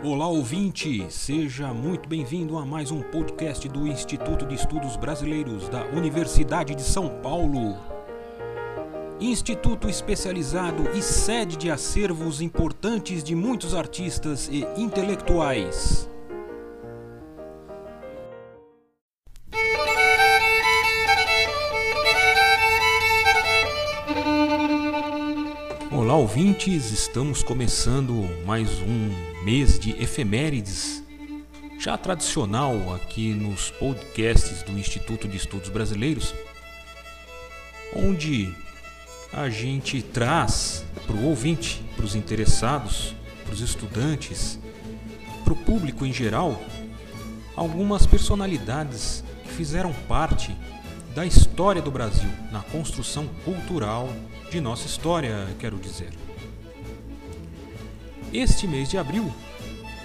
Olá ouvinte, seja muito bem-vindo a mais um podcast do Instituto de Estudos Brasileiros da Universidade de São Paulo. Instituto especializado e sede de acervos importantes de muitos artistas e intelectuais. Olá ouvintes, estamos começando mais um mês de efemérides, já tradicional aqui nos podcasts do Instituto de Estudos Brasileiros, onde a gente traz para o ouvinte, para os interessados, para os estudantes, para o público em geral, algumas personalidades que fizeram parte da história do Brasil, na construção cultural de nossa história, quero dizer. Este mês de abril,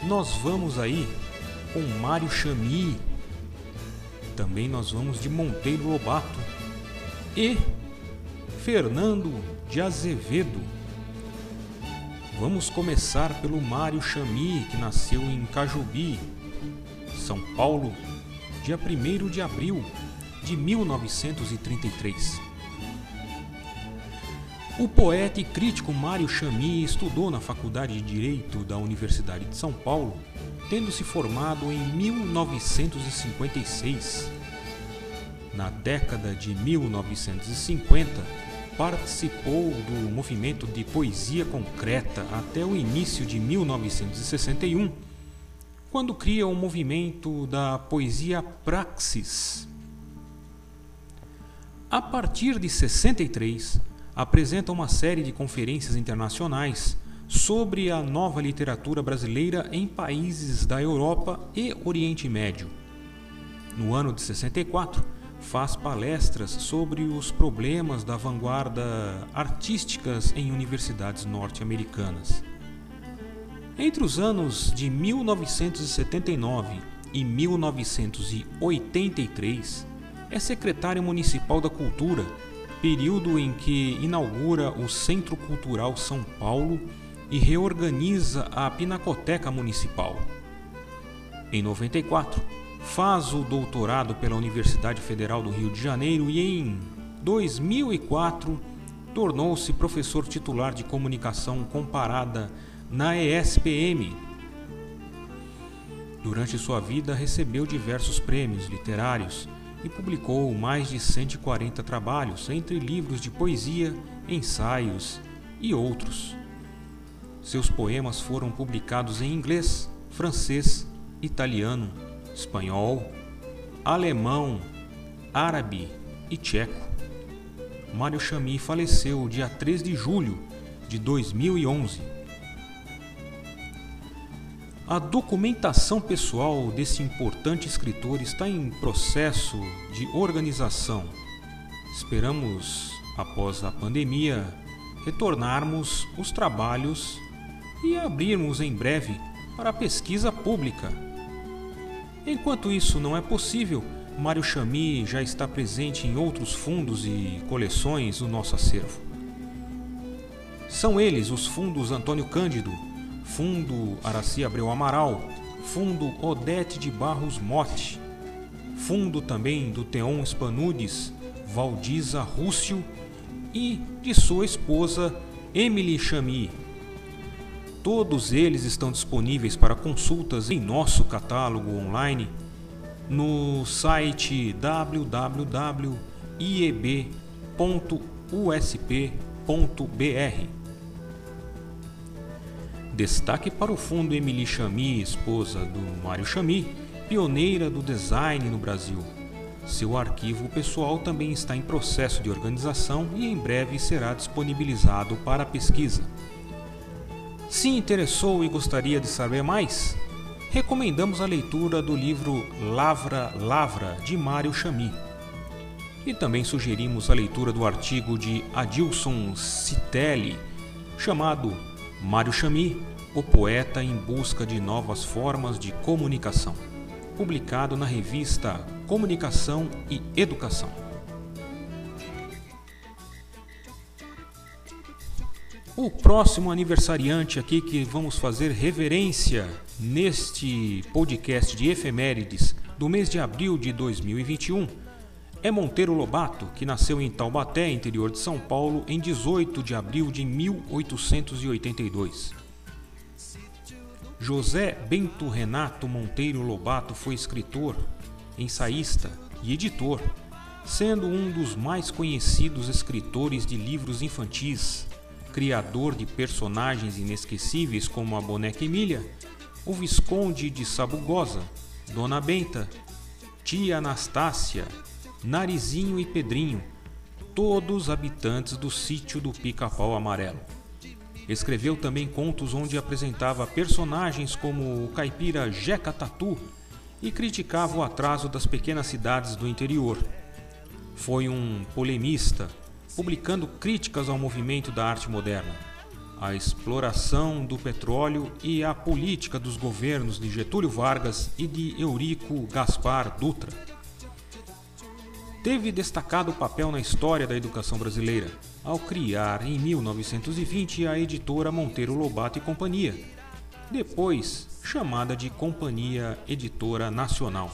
nós vamos aí com Mário Chami, também nós vamos de Monteiro Lobato e Fernando de Azevedo. Vamos começar pelo Mário Chami, que nasceu em Cajubi, São Paulo, dia 1 de abril de 1933. O poeta e crítico Mário Chami estudou na Faculdade de Direito da Universidade de São Paulo, tendo se formado em 1956. Na década de 1950, participou do movimento de poesia concreta até o início de 1961, quando cria o movimento da poesia praxis. A partir de 63, apresenta uma série de conferências internacionais sobre a nova literatura brasileira em países da Europa e Oriente Médio. No ano de 64, faz palestras sobre os problemas da vanguarda artísticas em universidades norte-americanas. Entre os anos de 1979 e 1983, é secretário municipal da Cultura período em que inaugura o Centro Cultural São Paulo e reorganiza a Pinacoteca Municipal. Em 94, faz o doutorado pela Universidade Federal do Rio de Janeiro e em 2004 tornou-se professor titular de comunicação comparada na ESPM. Durante sua vida recebeu diversos prêmios literários e publicou mais de 140 trabalhos, entre livros de poesia, ensaios e outros. Seus poemas foram publicados em inglês, francês, italiano, espanhol, alemão, árabe e tcheco. Mário Chami faleceu dia 3 de julho de 2011 a documentação pessoal desse importante escritor está em processo de organização. Esperamos, após a pandemia, retornarmos os trabalhos e abrirmos em breve para a pesquisa pública. Enquanto isso não é possível, Mário Chami já está presente em outros fundos e coleções do nosso acervo. São eles os fundos Antônio Cândido, Fundo Araci Abreu Amaral, Fundo Odete de Barros Mote, Fundo também do Teon Spanudes, Valdiza Rússio e de sua esposa Emily Chami. Todos eles estão disponíveis para consultas em nosso catálogo online no site www.ieb.usp.br. Destaque para o fundo Emily Chami, esposa do Mário Chami, pioneira do design no Brasil. Seu arquivo pessoal também está em processo de organização e em breve será disponibilizado para pesquisa. Se interessou e gostaria de saber mais, recomendamos a leitura do livro Lavra Lavra de Mário Chami. E também sugerimos a leitura do artigo de Adilson Citelli, chamado Mário Chami, o poeta em busca de novas formas de comunicação, publicado na revista Comunicação e Educação. O próximo aniversariante aqui que vamos fazer reverência neste podcast de efemérides do mês de abril de 2021 é Monteiro Lobato, que nasceu em Taubaté, interior de São Paulo, em 18 de abril de 1882. José Bento Renato Monteiro Lobato foi escritor, ensaísta e editor, sendo um dos mais conhecidos escritores de livros infantis, criador de personagens inesquecíveis como a Boneca Emília, o Visconde de Sabugosa, Dona Benta, Tia Anastácia, Narizinho e Pedrinho, todos habitantes do sítio do Pica-Pau Amarelo. Escreveu também contos onde apresentava personagens como o caipira Jeca Tatu e criticava o atraso das pequenas cidades do interior. Foi um polemista, publicando críticas ao movimento da arte moderna, à exploração do petróleo e à política dos governos de Getúlio Vargas e de Eurico Gaspar Dutra. Teve destacado papel na história da educação brasileira, ao criar em 1920 a editora Monteiro Lobato e Companhia, depois chamada de Companhia Editora Nacional.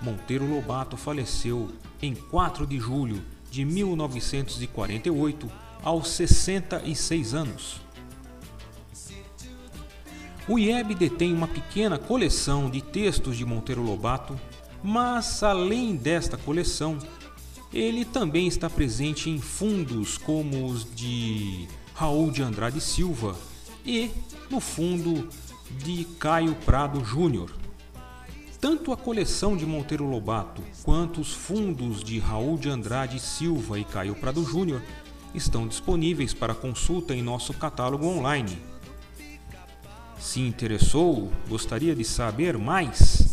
Monteiro Lobato faleceu em 4 de julho de 1948, aos 66 anos. O IEB detém uma pequena coleção de textos de Monteiro Lobato, mas além desta coleção, ele também está presente em fundos como os de Raul de Andrade Silva e no fundo de Caio Prado Júnior. Tanto a coleção de Monteiro Lobato quanto os fundos de Raul de Andrade Silva e Caio Prado Júnior estão disponíveis para consulta em nosso catálogo online. Se interessou, gostaria de saber mais?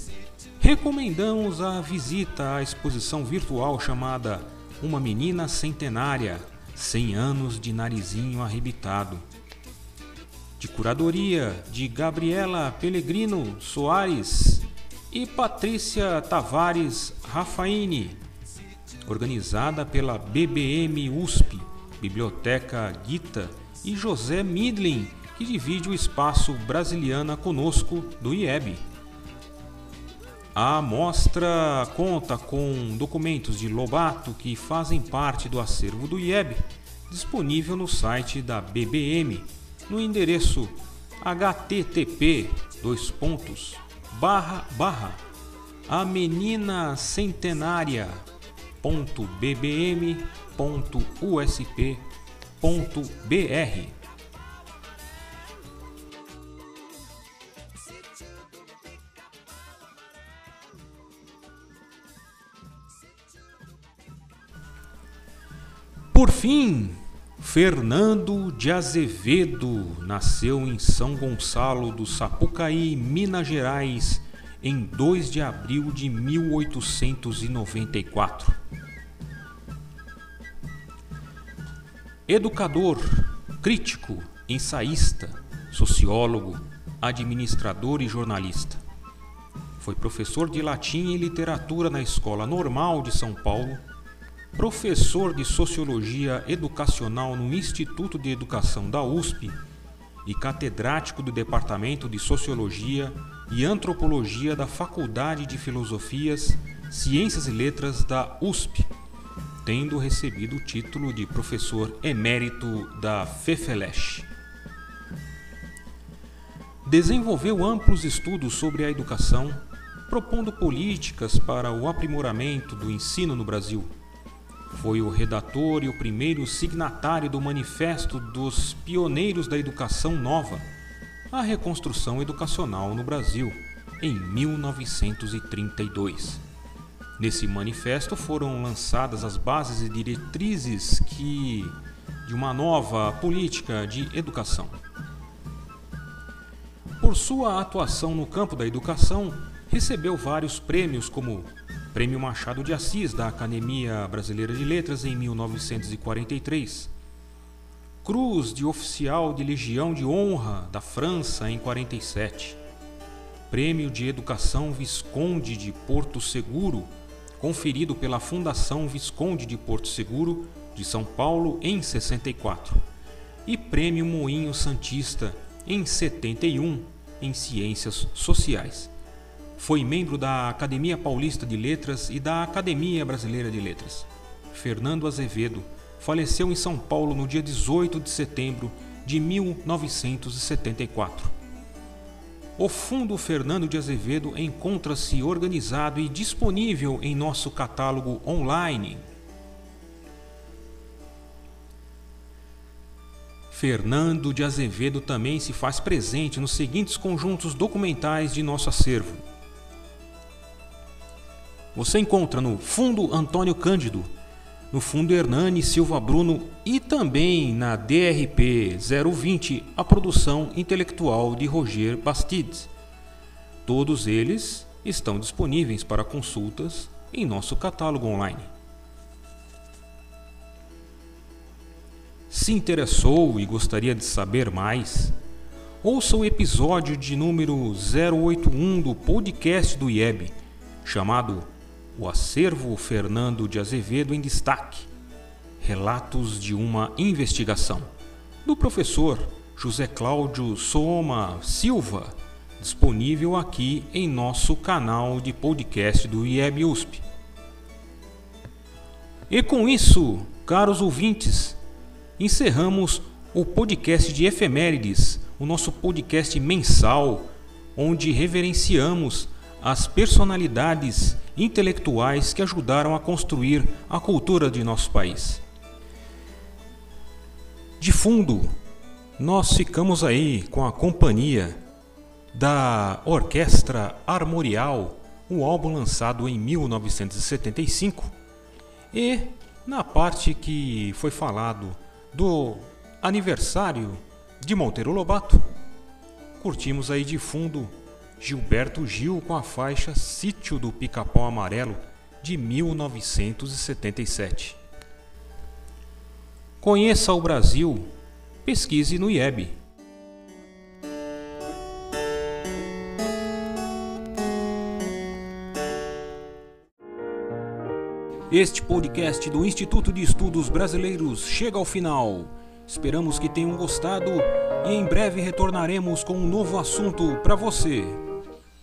Recomendamos a visita à exposição virtual chamada Uma Menina Centenária, 100 anos de narizinho arrebitado. De curadoria de Gabriela Pellegrino Soares e Patrícia Tavares Rafaini, organizada pela BBM USP, Biblioteca Guita e José Midlin, que divide o espaço Brasiliana conosco do IEB. A mostra conta com documentos de Lobato que fazem parte do acervo do IEB, disponível no site da BBM, no endereço http dois pontos, barra, barra, a menina centenária.bbm.usp.br Por fim, Fernando de Azevedo nasceu em São Gonçalo do Sapucaí, Minas Gerais, em 2 de abril de 1894. Educador, crítico, ensaísta, sociólogo, administrador e jornalista. Foi professor de latim e literatura na Escola Normal de São Paulo professor de Sociologia Educacional no Instituto de Educação da USP e catedrático do Departamento de Sociologia e Antropologia da Faculdade de Filosofias, Ciências e Letras da USP, tendo recebido o título de professor emérito da FEFELESH. Desenvolveu amplos estudos sobre a educação, propondo políticas para o aprimoramento do ensino no Brasil foi o redator e o primeiro signatário do Manifesto dos Pioneiros da Educação Nova, a reconstrução educacional no Brasil, em 1932. Nesse manifesto foram lançadas as bases e diretrizes que de uma nova política de educação. Por sua atuação no campo da educação, recebeu vários prêmios como Prêmio Machado de Assis da Academia Brasileira de Letras em 1943. Cruz de Oficial de Legião de Honra da França em 47. Prêmio de Educação Visconde de Porto Seguro, conferido pela Fundação Visconde de Porto Seguro de São Paulo em 64. e Prêmio Moinho Santista em 71 em Ciências Sociais. Foi membro da Academia Paulista de Letras e da Academia Brasileira de Letras. Fernando Azevedo faleceu em São Paulo no dia 18 de setembro de 1974. O Fundo Fernando de Azevedo encontra-se organizado e disponível em nosso catálogo online. Fernando de Azevedo também se faz presente nos seguintes conjuntos documentais de nosso acervo: você encontra no Fundo Antônio Cândido, no Fundo Hernani Silva Bruno e também na DRP 020, a produção intelectual de Roger Bastides. Todos eles estão disponíveis para consultas em nosso catálogo online. Se interessou e gostaria de saber mais, ouça o episódio de número 081 do podcast do IEB, chamado o acervo Fernando de Azevedo em destaque. Relatos de uma investigação. Do professor José Cláudio Soma Silva, disponível aqui em nosso canal de podcast do IEB USP. E com isso, caros ouvintes, encerramos o podcast de efemérides, o nosso podcast mensal, onde reverenciamos as personalidades intelectuais que ajudaram a construir a cultura de nosso país. De fundo, nós ficamos aí com a companhia da Orquestra Armorial, um álbum lançado em 1975, e na parte que foi falado do aniversário de Monteiro Lobato, curtimos aí de fundo Gilberto Gil com a faixa Sítio do Pica-Pau Amarelo de 1977. Conheça o Brasil, pesquise no IEB. Este podcast do Instituto de Estudos Brasileiros chega ao final. Esperamos que tenham gostado e em breve retornaremos com um novo assunto para você.